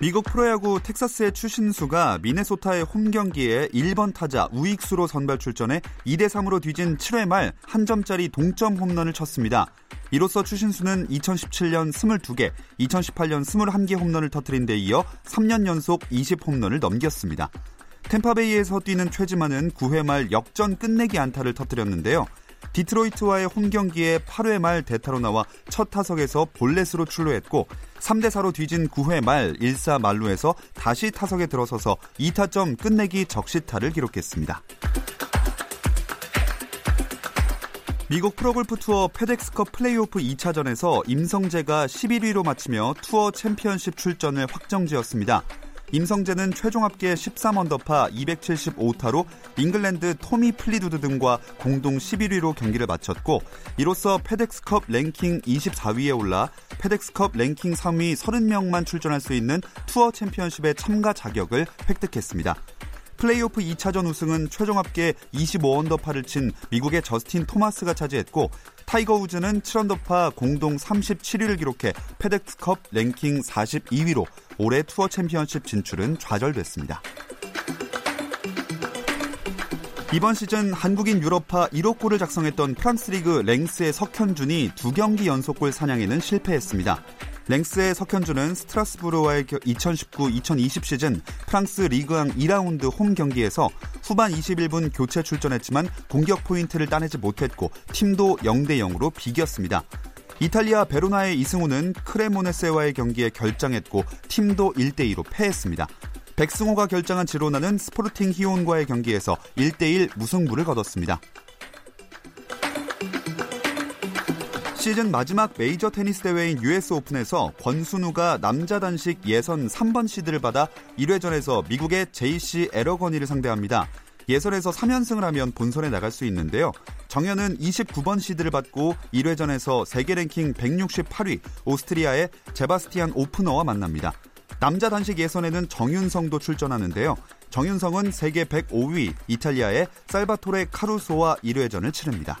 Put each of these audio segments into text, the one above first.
미국 프로야구 텍사스의 추신수가 미네소타의 홈 경기에 1번 타자 우익수로 선발 출전해 2대 3으로 뒤진 7회 말 한 점짜리 동점 홈런을 쳤습니다. 이로써 추신수는 2017년 22개, 2018년 21개 홈런을 터뜨린 데 이어 3년 연속 20홈런을 넘겼습니다. 템파베이에서 뛰는 최지만은 9회 말 역전 끝내기 안타를 터뜨렸는데요. 디트로이트와의 홈 경기에 8회 말 대타로 나와 첫 타석에서 볼넷으로 출루했고 3대 4로 뒤진 9회 말 1사 만루에서 다시 타석에 들어서서 2타점 끝내기 적시타를 기록했습니다. 미국 프로골프 투어 페덱스컵 플레이오프 2차전에서 임성재가 11위로 마치며 투어 챔피언십 출전을 확정지었습니다. 임성재는 최종 합계 13언더파 275타로 잉글랜드 토미 플리트우드 등과 공동 11위로 경기를 마쳤고 이로써 페덱스컵 랭킹 24위에 올라 페덱스컵 랭킹 상위 30명만 출전할 수 있는 투어 챔피언십의 참가 자격을 획득했습니다. 플레이오프 2차전 우승은 최종 합계 25언더파를 친 미국의 저스틴 토마스가 차지했고 타이거 우즈는 7언더파 공동 37위를 기록해 페덱스컵 랭킹 42위로 올해 투어 챔피언십 진출은 좌절됐습니다. 이번 시즌 한국인 유럽파 1호 골을 작성했던 프랑스 리그 랭스의 석현준이 두 경기 연속골 사냥에는 실패했습니다. 랭스의 석현준은 스트라스부르와의 2019-2020 시즌 프랑스 리그앙 2라운드 홈 경기에서 후반 21분 교체 출전했지만 공격 포인트를 따내지 못했고 팀도 0대 0으로 비겼습니다. 이탈리아 베로나의 이승우는 크레모네세와의 경기에 결장했고 팀도 1대 2로 패했습니다. 백승호가 결장한 지로나는 스포르팅 히온과의 경기에서 1대1 무승부를 거뒀습니다. 시즌 마지막 메이저 테니스 대회인 US 오픈에서 권순우가 남자 단식 예선 3번 시드를 받아 1회전에서 미국의 JC 에러거니를 상대합니다. 예선에서 3연승을 하면 본선에 나갈 수 있는데요. 정현은 29번 시드를 받고 1회전에서 세계 랭킹 168위 오스트리아의 제바스티안 오프너와 만납니다. 남자 단식 예선에는 정윤성도 출전하는데요. 정윤성은 세계 105위 이탈리아의 살바토레 카루소와 1회전을 치릅니다.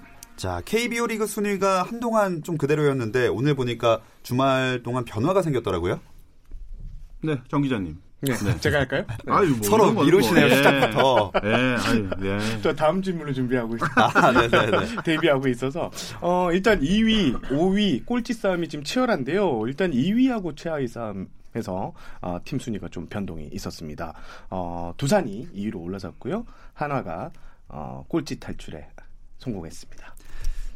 자, KBO 리그 순위가 한동안 좀 그대로였는데 오늘 보니까 주말 동안 변화가 생겼더라고요. 네, 정 기자님. 네, 제가 할까요? 아유, 뭐 서로 미루시네요, 뭐, 예. 시작부터. 예, 아유, 예. 저 다음 질문을 준비하고 있어요. 아, 네네네. 데뷔하고 있어서 어, 일단 2위, 5위 꼴찌 싸움이 지금 치열한데요. 일단 2위하고 최하위 싸움에서 어, 팀 순위가 좀 변동이 있었습니다. 어, 두산이 2위로 올라섰고요. 한화가 어, 꼴찌 탈출에 성공했습니다.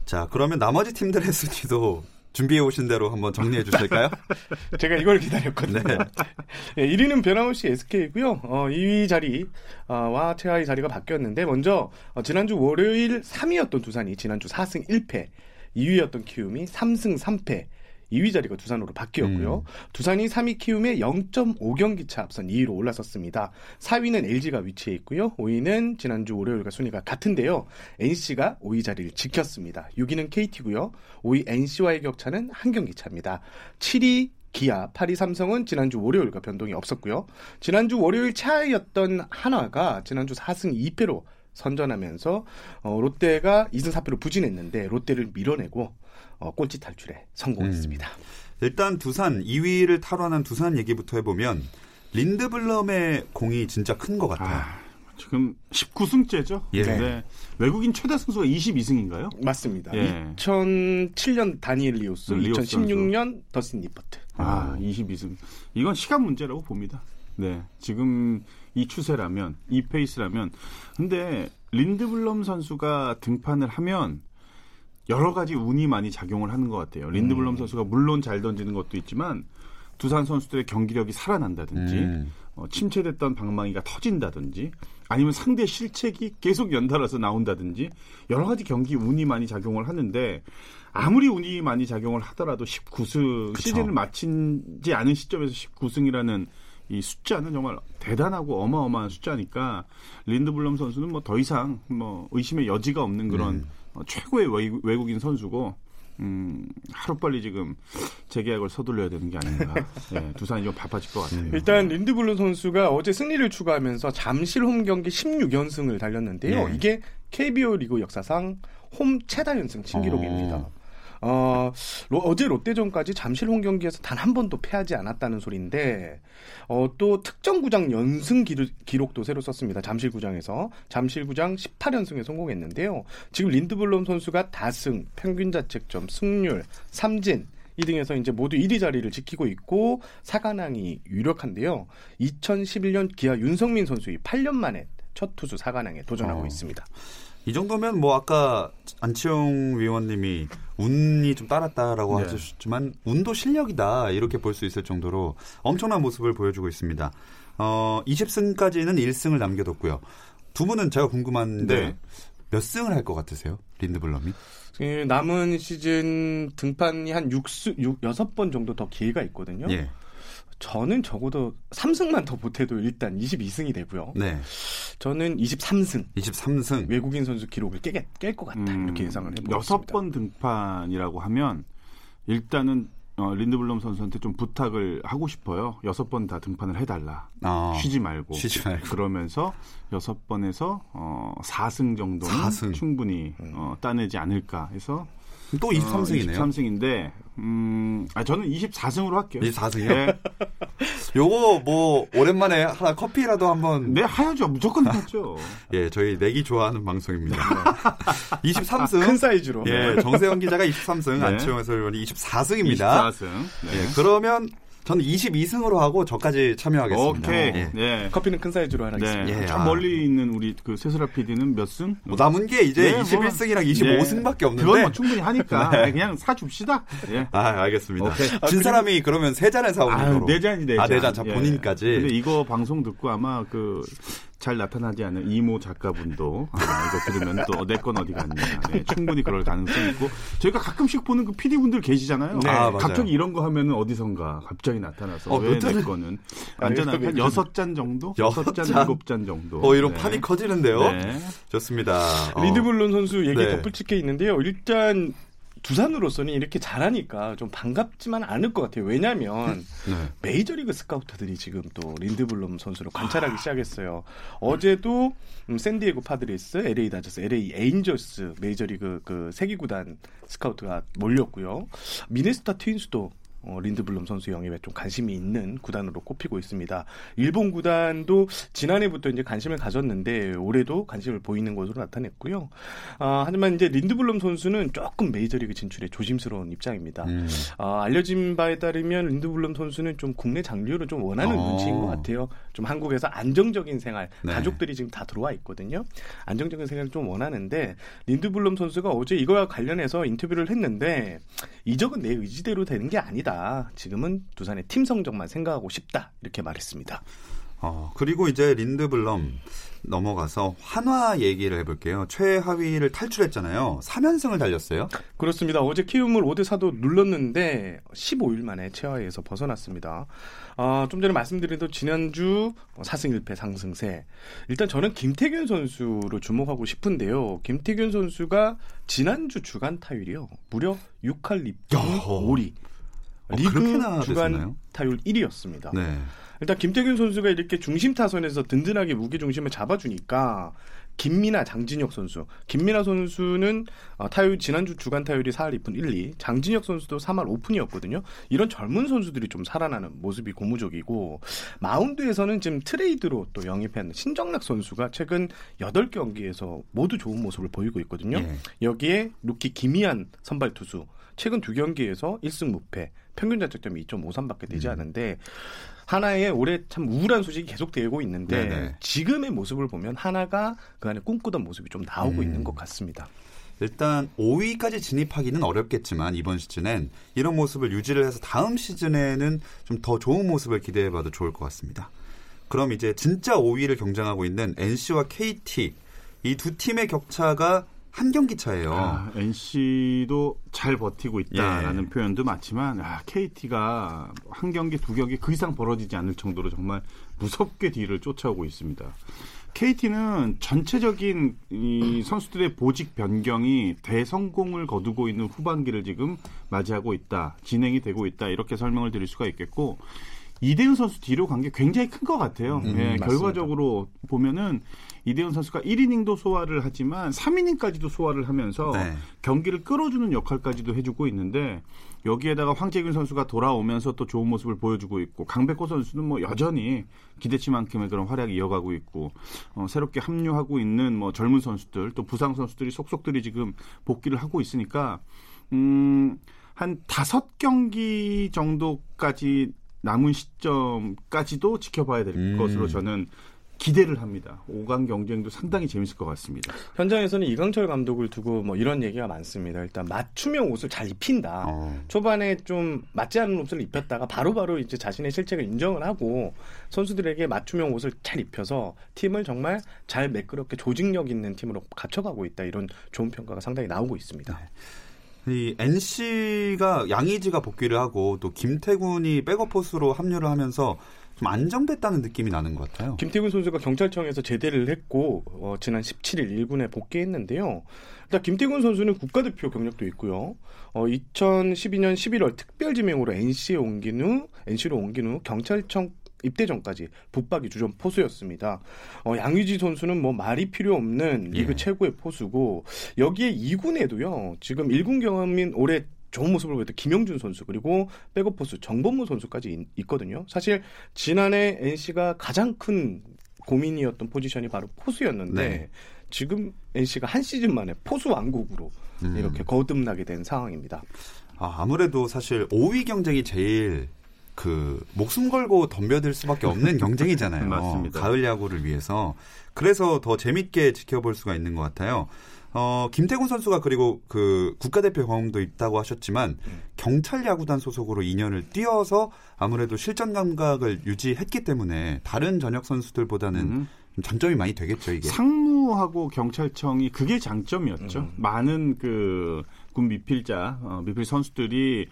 자, 그러면 나머지 팀들의 순위도 준비해 오신 대로 한번 정리해 주실까요? 제가 이걸 기다렸거든요. 네. 예, 1위는 변함없이 SK고요. 어, 2위 자리와 최하위 자리가 바뀌었는데 먼저 어, 지난주 월요일 3위였던 두산이 지난주 4승 1패, 2위였던 키움이 3승 3패 2위 자리가 두산으로 바뀌었고요. 음. 두산이 3위 키움에 0.5경기 차 앞선 2위로 올라섰습니다. 4위는 LG가 위치해 있고요. 5위는 지난주 월요일과 순위가 같은데요. NC가 5위 자리를 지켰습니다. 6위는 KT고요. 5위 NC와의 격차는 한 경기 차입니다. 7위 기아, 8위 삼성은 지난주 월요일과 변동이 없었고요. 지난주 월요일 차이였던 한화가 지난주 4승 2패로 선전하면서 어, 롯데가 2승 4패로 부진했는데 롯데를 밀어내고 어, 꼴찌 탈출에 성공했습니다. 일단 두산 2위를 탈환한 두산 얘기부터 해보면 린드블럼의 공이 진짜 큰 것 같아요. 아, 지금 19승째죠. 예. 네. 외국인 최다 승수가 22승인가요? 맞습니다. 예. 2007년 다니엘 리오스, 리오스 2016년 더스틴 니퍼트. 아, 22승. 이건 시간 문제라고 봅니다. 네. 지금 이 추세라면, 이 페이스라면. 근데 린드블럼 선수가 등판을 하면 여러 가지 운이 많이 작용을 하는 것 같아요. 린드블럼 선수가 물론 잘 던지는 것도 있지만 두산 선수들의 경기력이 살아난다든지 음. 어, 침체됐던 방망이가 터진다든지 아니면 상대 실책이 계속 연달아서 나온다든지 여러 가지 경기 운이 많이 작용을 하는데 아무리 운이 많이 작용을 하더라도 19승 시즌을 마친지 않은 시점에서 19승이라는 이 숫자는 정말 대단하고 어마어마한 숫자니까 린드블럼 선수는 뭐 더 이상 뭐 의심의 여지가 없는 그런 음. 어, 최고의 외국, 외국 인 선수고 음, 하루빨리 지금 재계약을 서둘러야 되는 게 아닌가. 예, 두산이 좀 바빠질 것 같아요. 일단 린드블루 선수가 어제 승리를 추가하면서 잠실 홈 경기 16연승을 달렸는데요. 예. 이게 KBO 리그 역사상 홈 최다 연승 신기록입니다. 어. 어, 로- 어제 롯데전까지 잠실 홈 경기에서 단 한 번도 패하지 않았다는 소리인데 어, 또 특정 구장 연승 기록, 기록 도 새로 썼습니다. 잠실 구장에서 잠실 구장 18연승에 성공했는데요. 지금 린드블럼 선수가 다승, 평균 자책점, 승률, 삼진 이 등에서 이제 모두 1위 자리를 지키고 있고 사관왕이 유력한데요. 2011년 기아 윤성민 선수의 8년 만에 첫 투수 사관왕에 도전하고 어. 있습니다. 이 정도면 뭐 아까 안치홍 위원님이 운이 좀 따랐다라고 네. 하셨지만 운도 실력이다 이렇게 볼 수 있을 정도로 엄청난 모습을 보여주고 있습니다. 어, 20승까지는 1승을 남겨뒀고요. 두 분은 제가 궁금한데 네. 몇 승을 할 것 같으세요? 린드블럼이? 그 남은 시즌 등판이 한 6수, 6, 6번 정도 더 기회가 있거든요. 예. 저는 적어도 3승만 더 못해도 일단 22승이 되고요. 네. 저는 23승 23승. 외국인 선수 기록을 깨, 깰것 같다 음, 이렇게 예상을 해보고 여섯 있습니다. 번 등판이라고 하면 일단은 어, 린드블럼 선수한테 좀 부탁을 하고 싶어요. 여섯 번 다 등판을 해달라. 아, 쉬지 말고. 쉬지 말고. 그러면서 여섯 번에서 어, 4승 정도는 4승. 충분히 어, 따내지 않을까 해서 또 23승이네요. 23승인데 음, 아 저는 24승으로 할게요. 24승이요? 네, 요거 뭐 오랜만에 하나 커피라도 한번 네 하야죠. 무조건 하죠. 예, 저희 내기 좋아하는 방송입니다. 23승. 큰 사이즈로. 예, 정세영 기자가 23승, 네. 안치홍 해설위원이 24승입니다. 24승. 예, 그러면 저는 22승으로 하고 저까지 참여하겠습니다. 오케이. 예. 네. 커피는 큰 사이즈로 하나 네. 예, 참 아. 멀리 있는 우리 그 세스라 PD는 몇 승? 뭐 남은 게 이제 네, 뭐, 21승이랑 25승밖에 없는데. 그건 뭐 충분히 하니까 네, 그냥 사 줍시다. 예. 아, 알겠습니다. 오케이. 진 사람이 그러면 세 잔에 사오는 거로. 네 잔이 네 잔. 아, 네 잔. 자, 예. 본인까지. 근데 이거 방송 듣고 아마 그 잘 나타나지 않은 이모 작가분도 아, 이거 들으면 또 내 건 어디 갔냐. 네, 충분히 그럴 가능성이 있고 저희가 가끔씩 보는 그 PD 분들 계시잖아요. 네. 아, 맞아요. 갑자기 이런 거 하면은 어디선가 갑자기 나타나서 어, 왜내몇 잔을- 거는 아, 완전한 한 여섯 잔 정도, 여섯 잔? 일곱 잔 정도. 어, 이런 네. 판이 커지는데요. 네. 좋습니다. 어. 린드블럼 선수 얘기 네. 덧붙일 게 있는데요. 일단 두산으로서는 이렇게 잘하니까 좀 반갑지만 않을 것 같아요. 왜냐하면 네. 메이저리그 스카우터들이 지금 또 린드블럼 선수를 관찰하기 시작했어요. 어제도 음, 샌디에고 파드레스, LA 다저스, LA 에인절스 메이저리그 그 세 개 구단 스카우트가 몰렸고요. 미네소타 트윈스도 어, 린드블럼 선수 영입에 좀 관심이 있는 구단으로 꼽히고 있습니다. 일본 구단도 지난해부터 이제 관심을 가졌는데 올해도 관심을 보이는 것으로 나타냈고요. 아, 하지만 이제 린드블럼 선수는 조금 메이저리그 진출에 조심스러운 입장입니다. 음. 아, 알려진 바에 따르면 린드블럼 선수는 좀 국내 장류를 좀 원하는 어. 눈치인 것 같아요. 좀 한국에서 안정적인 생활, 네. 가족들이 지금 다 들어와 있거든요. 안정적인 생활을 좀 원하는데 린드블럼 선수가 어제 이거와 관련해서 인터뷰를 했는데 이적은 내 의지대로 되는 게 아니다. 지금은 두산의 팀 성적만 생각하고 싶다 이렇게 말했습니다. 어, 그리고 이제 린드블럼 넘어가서 한화 얘기를 해볼게요. 최하위를 탈출했잖아요. 3연승을 달렸어요. 그렇습니다. 어제 키움을 5대 4도 눌렀는데 15일 만에 최하위에서 벗어났습니다. 아, 좀 전에 말씀드린 대로 지난주 4승 1패 상승세. 일단 저는 김태균 선수를 주목하고 싶은데요. 김태균 선수가 지난주 주간 타율이요. 무려 6할 2푼 5리. 어, 리그 주간? 타율 1위였습니다. 네. 일단 김태균 선수가 이렇게 중심 타선에서 든든하게 무게 중심을 잡아주니까 김민아, 장진혁 선수. 김민아 선수는 어, 타율 지난주 주간 타율이 4할 2푼 1, 2. 장진혁 선수도 3할 5푼이었거든요. 이런 젊은 선수들이 좀 살아나는 모습이 고무적이고 마운드에서는 지금 트레이드로 또 영입한 신정락 선수가 최근 8경기에서 모두 좋은 모습을 보이고 있거든요. 예. 여기에 루키 김이환 선발 투수 최근 두 경기에서 1승 무패 평균 자책점이 2.53밖에 되지 않은데 한화의 올해 참 우울한 소식이 계속 되고 있는데 네네. 지금의 모습을 보면 한화가 그 안에 꿈꾸던 모습이 좀 나오고 음. 있는 것 같습니다. 일단 5위까지 진입하기는 어렵겠지만 이번 시즌엔 이런 모습을 유지를 해서 다음 시즌에는 좀 더 좋은 모습을 기대해봐도 좋을 것 같습니다. 그럼 이제 진짜 5위를 경쟁하고 있는 NC와 KT 이 두 팀의 격차가 한 경기 차예요. 아, NC도 잘 버티고 있다라는 예. 표현도 맞지만 아, KT가 한 경기 두 경기 그 이상 벌어지지 않을 정도로 정말 무섭게 뒤를 쫓아오고 있습니다. KT는 전체적인 이 선수들의 보직 변경이 대성공을 거두고 있는 후반기를 지금 맞이하고 있다. 진행이 되고 있다. 이렇게 설명을 드릴 수가 있겠고 이대훈 선수 뒤로 간 게 굉장히 큰 것 같아요. 음, 예. 결과적으로 보면은 이대훈 선수가 1이닝도 소화를 하지만 3이닝까지도 소화를 하면서 네. 경기를 끌어주는 역할까지도 해주고 있는데 여기에다가 황재균 선수가 돌아오면서 또 좋은 모습을 보여주고 있고 강백호 선수는 뭐 여전히 기대치만큼의 그런 활약이 이어가고 있고 어, 새롭게 합류하고 있는 뭐 젊은 선수들 또 부상 선수들이 속속들이 지금 복귀를 하고 있으니까 음, 한 다섯 경기 정도까지 남은 시점까지도 지켜봐야 될 음. 것으로 저는 기대를 합니다. 5강 경쟁도 상당히 재밌을 것 같습니다. 현장에서는 이강철 감독을 두고 뭐 이런 얘기가 많습니다. 일단 맞춤형 옷을 잘 입힌다. 어. 초반에 좀 맞지 않는 옷을 입혔다가 바로 바로 이제 자신의 실책을 인정을 하고 선수들에게 맞춤형 옷을 잘 입혀서 팀을 정말 잘 매끄럽게 조직력 있는 팀으로 갖춰가고 있다. 이런 좋은 평가가 상당히 나오고 있습니다. 이 NC가 양의지가 복귀를 하고 또 김태군이 백업 포수로 합류를 하면서 좀 안정됐다는 느낌이 나는 것 같아요. 김태균 선수가 경찰청에서 제대를 했고 어, 지난 17일 1군에 복귀했는데요. 일단 김태균 선수는 국가대표 경력도 있고요. 어, 2012년 11월 특별지명으로 NC에 옮긴 후 NC로 옮긴 후 경찰청 입대 전까지 붙박이 주전 포수였습니다. 어, 양의지 선수는 뭐 말이 필요 없는 리그 예. 최고의 포수고 여기에 2군에도요. 지금 1군 경험인 올해 좋은 모습을 보였던 김영준 선수 그리고 백업 포수 정범무 선수까지 있- 있거든요. 사실 지난해 NC가 가장 큰 고민이었던 포지션이 바로 포수였는데 네. 지금 NC가 한 시즌 만에 포수 왕국으로 음. 이렇게 거듭나게 된 상황입니다. 아, 아무래도 사실 5위 경쟁이 제일 그 목숨 걸고 덤벼들 수밖에 없는 경쟁이잖아요. 맞습니다. 가을 야구를 위해서. 그래서 더 재밌게 지켜볼 수가 있는 것 같아요. 어, 김태군 선수가 그리고 그 국가대표 경험도 있다고 하셨지만 경찰 야구단 소속으로 2년을 뛰어서 아무래도 실전 감각을 유지했기 때문에 다른 전역 선수들보다는 음. 좀 장점이 많이 되겠죠, 이게. 상무하고 경찰청이 그게 장점이었죠. 음. 많은 그 군 미필자, 어, 미필 선수들이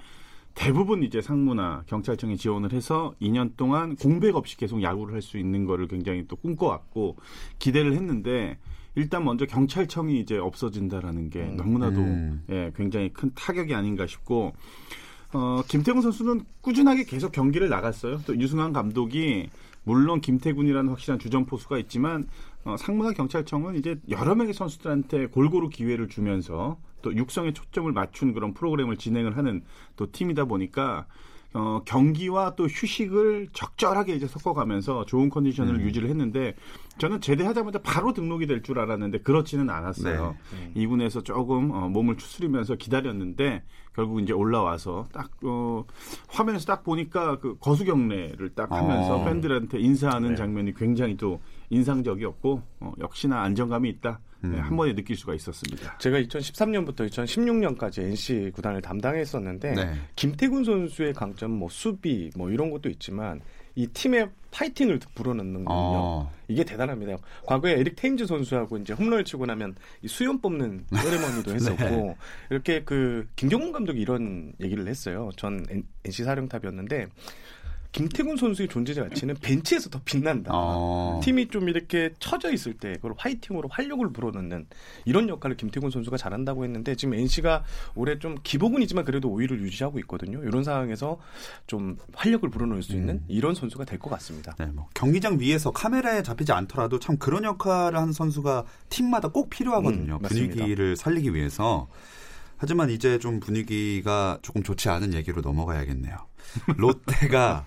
대부분 이제 상무나 경찰청에 지원을 해서 2년 동안 공백 없이 계속 야구를 할 수 있는 거를 굉장히 또 꿈꿔왔고 기대를 했는데 일단 먼저 경찰청이 이제 없어진다라는 게 음. 너무나도 음. 예, 굉장히 큰 타격이 아닌가 싶고 어, 김태군 선수는 꾸준하게 계속 경기를 나갔어요. 또 유승환 감독이 물론 김태군이라는 확실한 주전 포수가 있지만 어, 상무나 경찰청은 이제 여러 명의 선수들한테 골고루 기회를 주면서 또 육성에 초점을 맞춘 그런 프로그램을 진행을 하는 또 팀이다 보니까 어, 경기와 또 휴식을 적절하게 이제 섞어가면서 좋은 컨디션을 유지를 했는데 저는 제대하자마자 바로 등록이 될 줄 알았는데 그렇지는 않았어요. 이 2군에서 조금 어, 몸을 추스리면서 기다렸는데 결국 이제 올라와서 딱 어, 화면에서 딱 보니까 그 거수 경례를 딱 하면서 어. 팬들한테 인사하는 네. 장면이 굉장히 또 인상적이었고 어, 역시나 안정감이 있다. 네, 한 번에 느낄 수가 있었습니다. 제가 2013년부터 2016년까지 NC 구단을 담당했었는데 네. 김태군 선수의 강점은 뭐 수비 뭐 이런 것도 있지만 이 팀의 파이팅을 불어넣는 거든요. 어. 이게 대단합니다. 과거에 에릭 테임즈 선수하고 이제 홈런을 치고 나면 이 수염 뽑는 세레머니도 했었고 네. 이렇게 그 김경문 감독이 이런 얘기를 했어요. 전 NC 사령탑이었는데 김태군 선수의 존재 가치는 벤치에서 더 빛난다. 어. 팀이 좀 이렇게 처져 있을 때 그걸 화이팅으로 활력을 불어넣는 이런 역할을 김태군 선수가 잘한다고 했는데 지금 NC가 올해 좀 기복은이지만 그래도 5위를 유지하고 있거든요. 이런 상황에서 좀 활력을 불어넣을 수 있는 음. 이런 선수가 될 것 같습니다. 네, 뭐 경기장 위에서 카메라에 잡히지 않더라도 참 그런 역할을 하는 선수가 팀마다 꼭 필요하거든요. 음. 분위기를 살리기 위해서. 하지만 이제 좀 분위기가 조금 좋지 않은 얘기로 넘어가야겠네요. 롯데가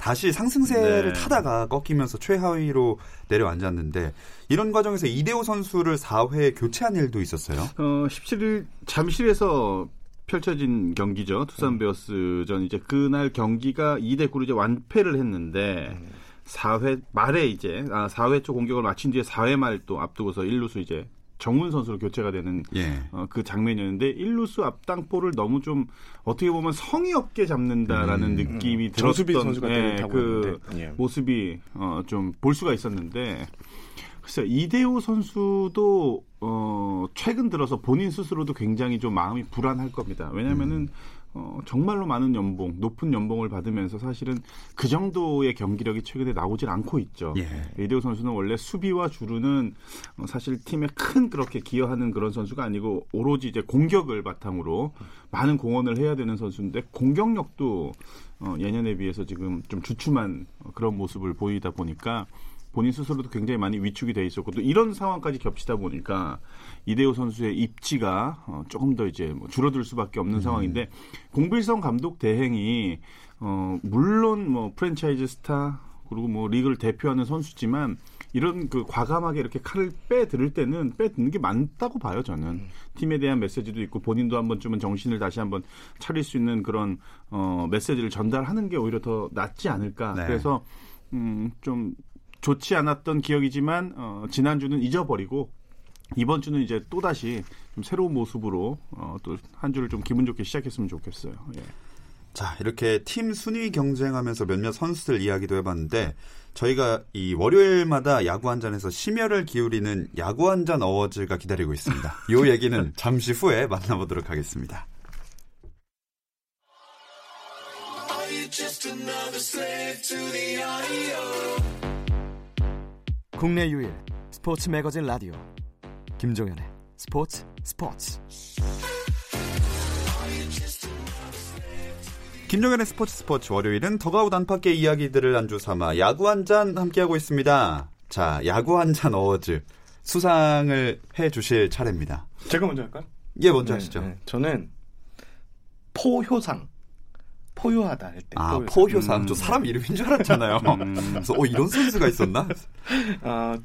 다시 상승세를 네. 타다가 꺾이면서 최하위로 내려앉았는데 이런 과정에서 이대호 선수를 4회 교체한 일도 있었어요. 어, 17일 잠실에서 펼쳐진 경기죠. 두산 베어스전 이제 그날 경기가 2대 9로 이제 완패를 했는데 4회 말에 이제 아 4회 초 공격을 마친 뒤에 4회 말 또 앞두고서 1루수 이제 정훈 선수로 교체가 되는 예. 어, 그 장면이었는데 1루수 앞당포를 너무 좀 어떻게 보면 성의 없게 잡는다라는 음. 느낌이 들었던 정수빈 선수가 예, 그. 예. 모습이 어, 좀 볼 수가 있었는데 글쎄 이대호 선수도 어, 최근 들어서 본인 스스로도 굉장히 좀 마음이 불안할 겁니다. 왜냐하면은 어, 정말로 많은 연봉, 높은 연봉을 받으면서 사실은 그 정도의 경기력이 최근에 나오질 않고 있죠. 예. 이대호 선수는 원래 수비와 주루는 어, 사실 팀에 큰 그렇게 기여하는 그런 선수가 아니고 오로지 이제 공격을 바탕으로 많은 공헌을 해야 되는 선수인데 공격력도 어, 예년에 비해서 지금 좀 주춤한 어, 그런 모습을 보이다 보니까 본인 스스로도 굉장히 많이 위축이 돼 있었고 또 이런 상황까지 겹치다 보니까 이대호 선수의 입지가 어, 조금 더 이제 뭐 줄어들 수밖에 없는 상황인데 공빌성 감독 대행이 어, 물론 뭐 프랜차이즈 스타 그리고 뭐 리그를 대표하는 선수지만 이런 그 과감하게 이렇게 칼을 빼들을 때는 빼드는 게 많다고 봐요 저는. 팀에 대한 메시지도 있고 본인도 한 번쯤은 정신을 다시 한번 차릴 수 있는 그런 어 메시지를 전달하는 게 오히려 더 낫지 않을까. 네. 그래서 음좀 좋지 않았던 기억이지만 어 지난주는 잊어버리고 이번 주는 이제 또 다시 좀 새로운 모습으로 어 또 한 주를 좀 기분 좋게 시작했으면 좋겠어요. 예. 자, 이렇게 팀 순위 경쟁하면서 몇몇 선수들 이야기도 해봤는데, 저희가 이 월요일마다 야구 한 잔에서 심혈을 기울이는 야구 한 잔 어워즈가 기다리고 있습니다. 이 얘기는 잠시 후에 만나보도록 하겠습니다. 국내 유일 스포츠 매거진 라디오 김종현의 스포츠 스포츠 김종현의 스포츠 스포츠 월요일은 더그아웃 안팎의 이야기들을 안주 삼아 야구 한 잔 함께하고 있습니다. 자, 야구 한 잔 어워즈 수상을 해 주실 차례입니다. 제가 먼저 할까요? 예, 먼저 네, 하시죠. 네. 저는 포효상. 포효하다 할 때. 아. 포효상. 음. 저 사람 이름인 줄 알았잖아요. 그래서 어, 이런 선수가 있었나? 아,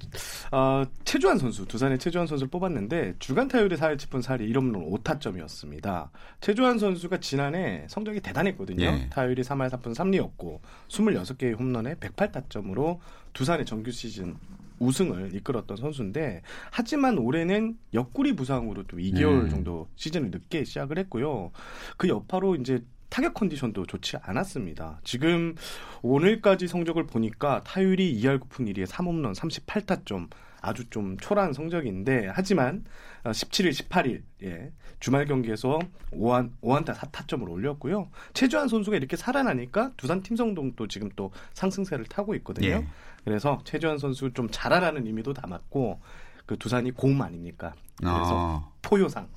아, 최주환 선수, 두산의 최주환 선수를 뽑았는데 주간 타율이 4할 7분 4리 1홈런 5타점이었습니다. 최주환 선수가 지난해 성적이 대단했거든요. 예. 타율이 3할 4분 3리였고 26개의 홈런에 108타점으로 두산의 정규 시즌 우승을 이끌었던 선수인데 하지만 올해는 옆구리 부상으로 또 2개월 음. 정도 시즌을 늦게 시작을 했고요. 그 여파로 이제 타격 컨디션도 좋지 않았습니다. 지금 오늘까지 성적을 보니까 타율이 2할 9푼 1리에 3홈런 38타점 아주 좀 초라한 성적인데 하지만 어, 17일, 18일 예, 주말 경기에서 5한 5안타 4타점을 올렸고요. 최주환 선수가 이렇게 살아나니까 두산 팀성동도 지금 또 상승세를 타고 있거든요. 예. 그래서 최주환 선수 좀 잘하라는 의미도 담았고 그 두산이 곰 아닙니까? 그래서 아, 포효상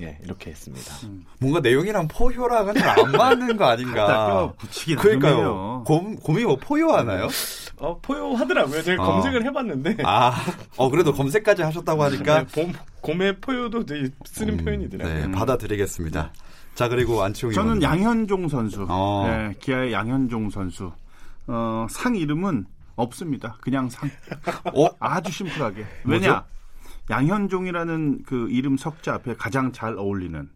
예, 이렇게 했습니다. 뭔가 내용이랑 포효랑은 좀안 맞는 거 아닌가. 딱 붙이기 그러니까요. 곰, 곰이 뭐 포효하나요? 어, 포효하더라고요. 제가 어. 검색을 해봤는데. 아, 어, 그래도 검색까지 하셨다고 하니까. 네, 곰, 곰의 포효도 되게 쓰는 음, 표현이더라고요. 네, 받아드리겠습니다. 자, 그리고 안치홍 저는 의원님. 양현종 선수. 어. 네, 기아의 양현종 선수. 어, 상 이름은 없습니다. 그냥 상. 어? 아주 심플하게. 왜냐? 양현종이라는 그 이름 석자 앞에 가장 잘 어울리는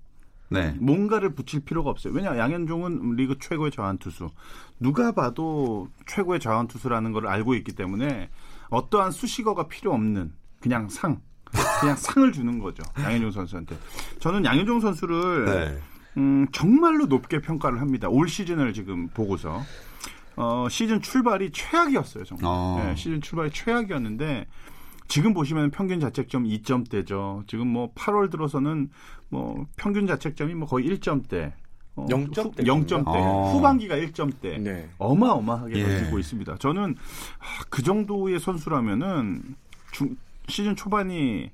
네. 뭔가를 붙일 필요가 없어요. 왜냐? 양현종은 리그 최고의 좌완 투수. 누가 봐도 최고의 좌완 투수라는 걸 알고 있기 때문에 어떠한 수식어가 필요 없는 그냥 상. 그냥 상을 주는 거죠. 양현종 선수한테. 저는 양현종 선수를 네. 음, 정말로 높게 평가를 합니다. 올 시즌을 지금 보고서. 어, 시즌 출발이 최악이었어요, 정말. 어. 네, 시즌 출발이 최악이었는데 지금 보시면 평균 자책점 2점대죠. 지금 뭐 8월 들어서는 뭐 평균 자책점이 뭐 거의 1점대. 어, 0점대 0점대. 어. 후반기가 1점대. 네. 어마어마하게 예. 던지고 있습니다. 저는 하, 그 정도의 선수라면은 중, 시즌 초반이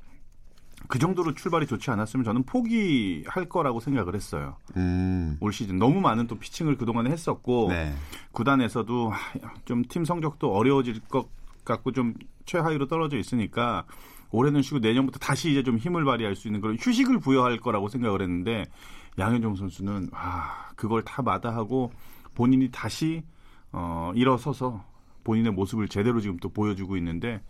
그 정도로 출발이 좋지 않았으면 저는 포기할 거라고 생각을 했어요. 음. 올 시즌 너무 많은 또 피칭을 그동안에 했었고 네. 구단에서도 좀 팀 성적도 어려워질 것 같고 좀 최하위로 떨어져 있으니까 올해는 쉬고 내년부터 다시 이제 좀 힘을 발휘할 수 있는 그런 휴식을 부여할 거라고 생각을 했는데 양현종 선수는 와 그걸 다 마다하고 본인이 다시 어 일어서서 본인의 모습을 제대로 지금 또 보여주고 있는데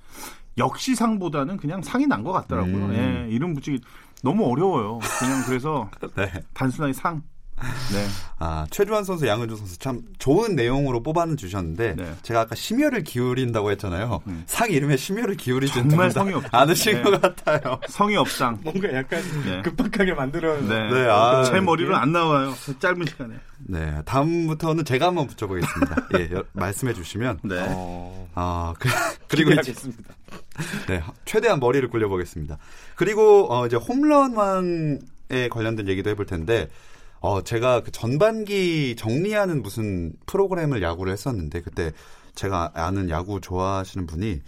역시 상보다는 그냥 상이 난 것 같더라고요. 음. 예, 이름 붙이기 너무 어려워요. 그냥 그래서 네. 단순하게 상. 네. 아, 최주환 선수, 양은주 선수 참 좋은 내용으로 뽑아는 주셨는데 네. 제가 아까 심혈을 기울인다고 했잖아요. 음. 상 이름에 심혈을 기울이지 정말 성의 없죠. 않으신 네. 것 같아요. 성의 없상. 뭔가 약간 네. 급박하게 만들어. 네. 네, 아, 제 머리로 안 나와요. 그 짧은 시간에. 네, 다음부터는 제가 한번 붙여보겠습니다. 예, 여- 말씀해 주시면. 네. 어, 아, 그, 그리고 이제 기대하겠습니다. 네, 최대한 머리를 굴려보겠습니다. 그리고 어, 이제 홈런왕에 관련된 얘기도 해볼 텐데, 어, 제가 그 전반기 정리하는 무슨 프로그램을 야구를 했었는데, 그때 제가 아는 야구 좋아하시는 분이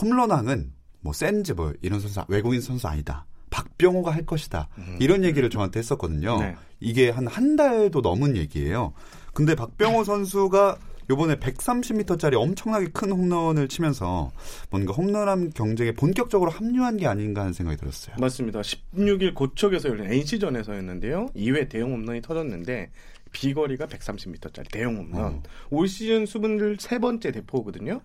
홈런왕은 뭐 센즈 뭐 이런 선수 외국인 선수 아니다. 박병호가 할 것이다. 이런 얘기를 저한테 했었거든요. 네. 이게 한 한 달도 넘은 얘기예요. 근데 박병호 선수가 요번에 130m짜리 엄청나게 큰 홈런을 치면서 뭔가 홈런함 경쟁에 본격적으로 합류한 게 아닌가 하는 생각이 들었어요. 맞습니다. 16일 고척에서 열린 NC전에서였는데요. 2회 대형 홈런이 터졌는데 비거리가 130m짜리 대형 홈런. 어. 올 시즌 수분을 세 번째 대포거든요.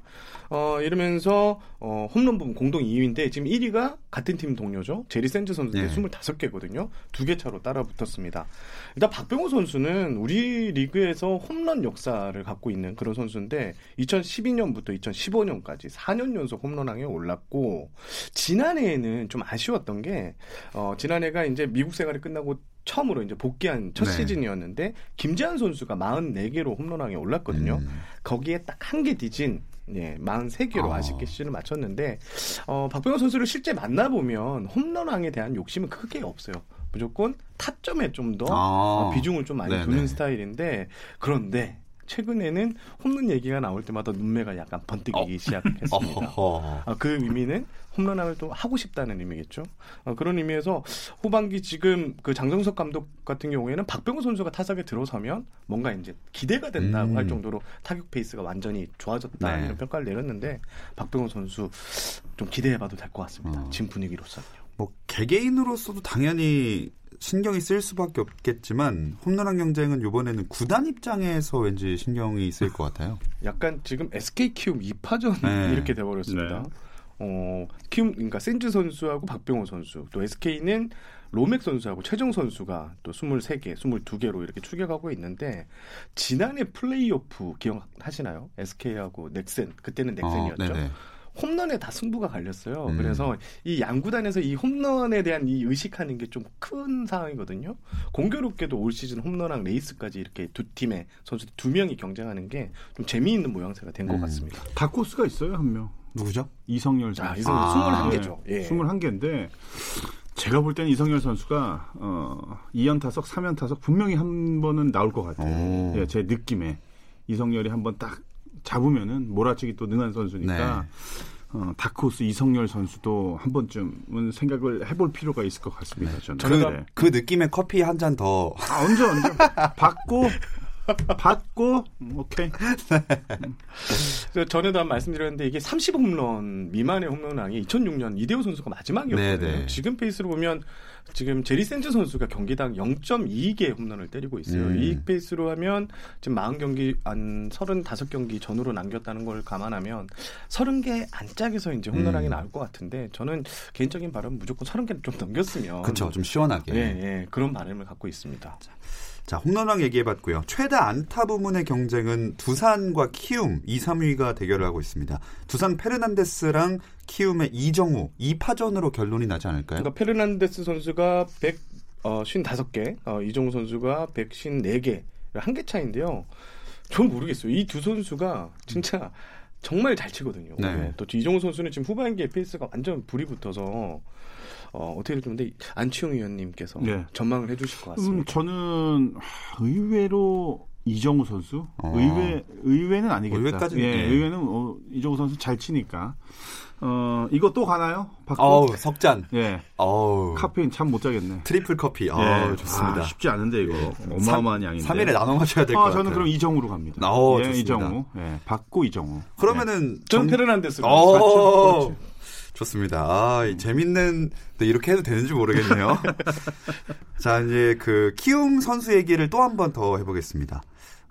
어, 이러면서 어, 홈런 부분 공동 2위인데 지금 1위가 같은 팀 동료죠. 제리 샌즈 선수인데 네. 25개거든요. 두 개 차로 따라 붙었습니다. 일단 박병호 선수는 우리 리그에서 홈런 역사를 갖고 있는 그런 선수인데 2012년부터 2015년까지 4년 연속 홈런왕에 올랐고 지난해에는 좀 아쉬웠던 게 어, 지난해가 이제 미국 생활이 끝나고 처음으로 이제 복귀한 첫 네. 시즌이었는데 김재환 선수가 44개로 홈런왕에 올랐거든요. 음. 거기에 딱 한 개 뒤진 예, 43개로 아. 아쉽게 시즌을 마쳤는데 어, 박병호 선수를 실제 만나보면 홈런왕에 대한 욕심은 크게 없어요. 무조건 타점에 좀더 아. 어, 비중을 좀 많이 네네. 두는 스타일인데 그런데 최근에는 홈런 얘기가 나올 때마다 눈매가 약간 번뜩이기 시작했습니다. 어허허. 아, 그 의미는 홈런왕을 또 하고 싶다는 의미겠죠. 어, 그런 의미에서 후반기 지금 그 장정석 감독 같은 경우에는 박병호 선수가 타석에 들어서면 뭔가 이제 기대가 된다고 음. 할 정도로 타격 페이스가 완전히 좋아졌다 네. 이런 평가를 내렸는데 박병호 선수 좀 기대해봐도 될 것 같습니다. 어. 지금 분위기로서는요. 뭐 개개인으로서도 당연히 신경이 쓰일 수밖에 없겠지만 홈런왕 경쟁은 이번에는 구단 입장에서 왠지 신경이 쓰일 것 같아요. 약간 지금 SK 키움 2파전 네. 이렇게 돼버렸습니다. 네. 어, 키움, 그러니까 샌즈 선수하고 박병호 선수, 또 SK는 로맥 선수하고 최정 선수가 또 23개, 22개로 이렇게 추격하고 있는데, 지난해 플레이오프 기억하시나요? SK하고 넥센, 그때는 넥센이었죠. 어. 홈런에 다 승부가 갈렸어요. 음. 그래서 이 양구단에서 이 홈런에 대한 이 의식하는 게 좀 큰 상황이거든요. 공교롭게도 올 시즌 홈런왕 레이스까지 이렇게 두 팀의 선수 두 명이 경쟁하는 게 좀 재미있는 모양새가 된것 음. 같습니다. 다크호스가 있어요, 한 명. 누구죠? 이성열 선수. 자, 이성 아. 21개죠. 예. 21개인데 제가 볼 때는 이성열 선수가 어 2연 타석, 3연 타석 분명히 한 번은 나올 것 같아요. 오. 예, 제 느낌에 이성열이 한번 딱 잡으면은 몰아치기 또 능한 선수니까 네. 어, 다크호스 이성열 선수도 한 번쯤은 생각을 해볼 필요가 있을 것 같습니다. 저는. 그, 네. 그 느낌의 커피 한 잔 더. 아, 언제 언제 받고 받고 음, 오케이. 그래서 전에도 한 말씀드렸는데 이게 30홈런 미만의 홈런왕이 2006년 이대호 선수가 마지막이었거든요. 네네. 지금 페이스로 보면 지금 제리 샌즈 선수가 경기당 0.2개 홈런을 때리고 있어요. 음. 이 페이스로 하면 지금 40경기 한 35경기 전후로 남겼다는 걸 감안하면 30개 안짝에서 이제 홈런왕이 음. 나올 것 같은데 저는 개인적인 바람은 무조건 30개를 좀 넘겼으면 그쵸, 좀 시원하게. 예, 예, 그런 바람을 갖고 있습니다. 자, 홈런왕 얘기해봤고요. 최다 안타 부문의 경쟁은 두산과 키움 2, 3위가 대결을 하고 있습니다. 두산 페르난데스랑 키움의 이정후 2파전으로 결론이 나지 않을까요? 그러니까 페르난데스 선수가 100, 어, 55개, 어, 이정후 선수가 154개, 한 개 차인데요. 전 모르겠어요. 이 두 선수가 진짜 정말 잘 치거든요. 네. 네. 또 이정후 선수는 지금 후반기에 페이스가 완전 불이 붙어서 어, 어떻게 될는지 안치홍 위원님께서 네. 전망을 해주실 것 음, 같습니다. 저는 하, 의외로 이정후 선수 어. 의외 의외는 아니겠다. 의외까지는, 예, 예. 의외는 어, 이정후 선수 잘 치니까. 어 이거 또 가나요? 어우, 석잔. 예. 어우. 카페인 참 못 자겠네. 트리플 커피. 어우, 예. 좋습니다. 아, 쉽지 않은데 이거 어마어마한 양인데. 3일에 나눠 마셔야 될것 아, 같아요. 저는 그럼 이정후로 갑니다. 어, 예, 좋습니다. 이정후. 예, 받고 이정우. 그러면은 전 정- 페르난데스. 어, 그렇죠. 좋습니다. 아, 이 재밌는, 네, 이렇게 해도 되는지 모르겠네요. 자, 이제 그, 키움 선수 얘기를 또 한 번 더 해보겠습니다.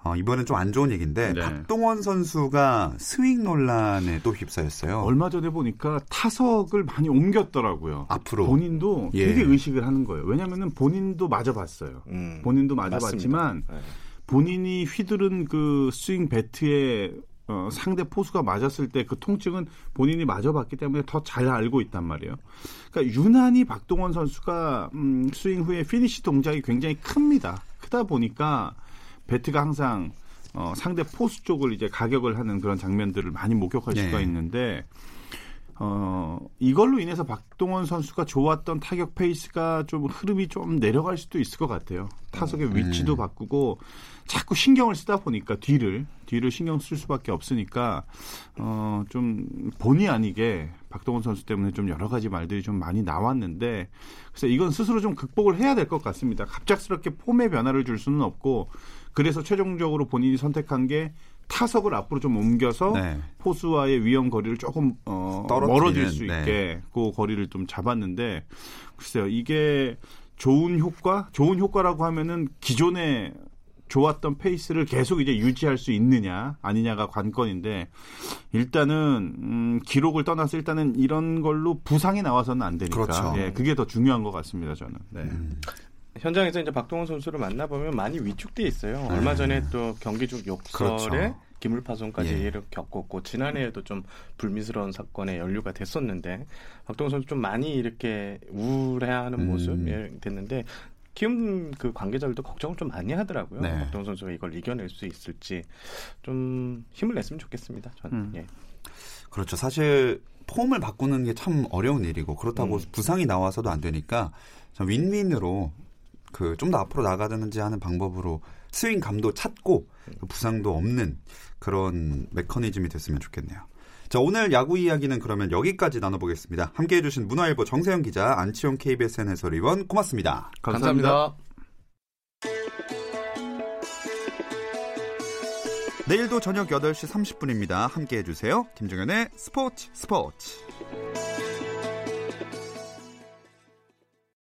어, 이번엔 좀 안 좋은 얘기인데, 네. 박동원 선수가 스윙 논란에 또 휩싸였어요. 얼마 전에 보니까 타석을 많이 옮겼더라고요. 앞으로. 본인도 예. 되게 의식을 하는 거예요. 왜냐면은 본인도 맞아봤어요. 음, 본인도 맞아봤지만 맞습니다. 네. 본인이 휘두른 그 스윙 배트에 어, 상대 포수가 맞았을 때 그 통증은 본인이 맞아봤기 때문에 더 잘 알고 있단 말이에요. 그러니까 유난히 박동원 선수가 음, 스윙 후에 피니시 동작이 굉장히 큽니다. 크다 보니까 배트가 항상 어, 상대 포수 쪽을 이제 가격을 하는 그런 장면들을 많이 목격할 네. 수가 있는데 어, 이걸로 인해서 박동원 선수가 좋았던 타격 페이스가 좀 흐름이 좀 내려갈 수도 있을 것 같아요. 타석의 위치도 바꾸고 자꾸 신경을 쓰다 보니까 뒤를 뒤를 신경 쓸 수밖에 없으니까 어, 좀 본의 아니게 박동원 선수 때문에 좀 여러 가지 말들이 좀 많이 나왔는데 그래서 이건 스스로 좀 극복을 해야 될 것 같습니다. 갑작스럽게 폼의 변화를 줄 수는 없고 그래서 최종적으로 본인이 선택한 게 타석을 앞으로 좀 옮겨서 네. 포수와의 위험 거리를 조금 어, 멀어질 수 네. 있게 그 거리를 좀 잡았는데 글쎄요 이게 좋은 효과 좋은 효과라고 하면은 기존에 좋았던 페이스를 계속 이제 유지할 수 있느냐 아니냐가 관건인데 일단은 음, 기록을 떠나서 일단은 이런 걸로 부상이 나와서는 안 되니까 그렇죠. 예, 그게 더 중요한 것 같습니다 저는 네. 현장에서 이제 박동원 선수를 만나보면 많이 위축돼 있어요. 얼마 전에 또 경기 중 욕설에 네. 그렇죠. 기물 파손까지 예. 를 겪었고 지난해에도 좀 불미스러운 사건에 연루가 됐었는데 박동원 선수 좀 많이 이렇게 우울해하는 음. 모습이 됐는데 키움 그 관계자들도 걱정을 좀 많이 하더라고요. 네. 박동원 선수가 이걸 이겨낼 수 있을지 좀 힘을 냈으면 좋겠습니다. 저는 음. 예. 그렇죠. 사실 폼을 바꾸는 게 참 어려운 일이고 그렇다고 음. 부상이 나와서도 안 되니까 좀 윈윈으로 그 좀 더 앞으로 나가든지 하는 방법으로 스윙 감도 찾고 그 부상도 없는 그런 메커니즘이 됐으면 좋겠네요. 자, 오늘 야구 이야기는 그러면 여기까지 나눠보겠습니다. 함께 해주신 문화일보 정세영 기자, 안치홍 KBSN 해설위원 고맙습니다. 감사합니다. 내일도 저녁 8시 30분입니다. 함께 해주세요. 김종현의 스포츠 스포츠.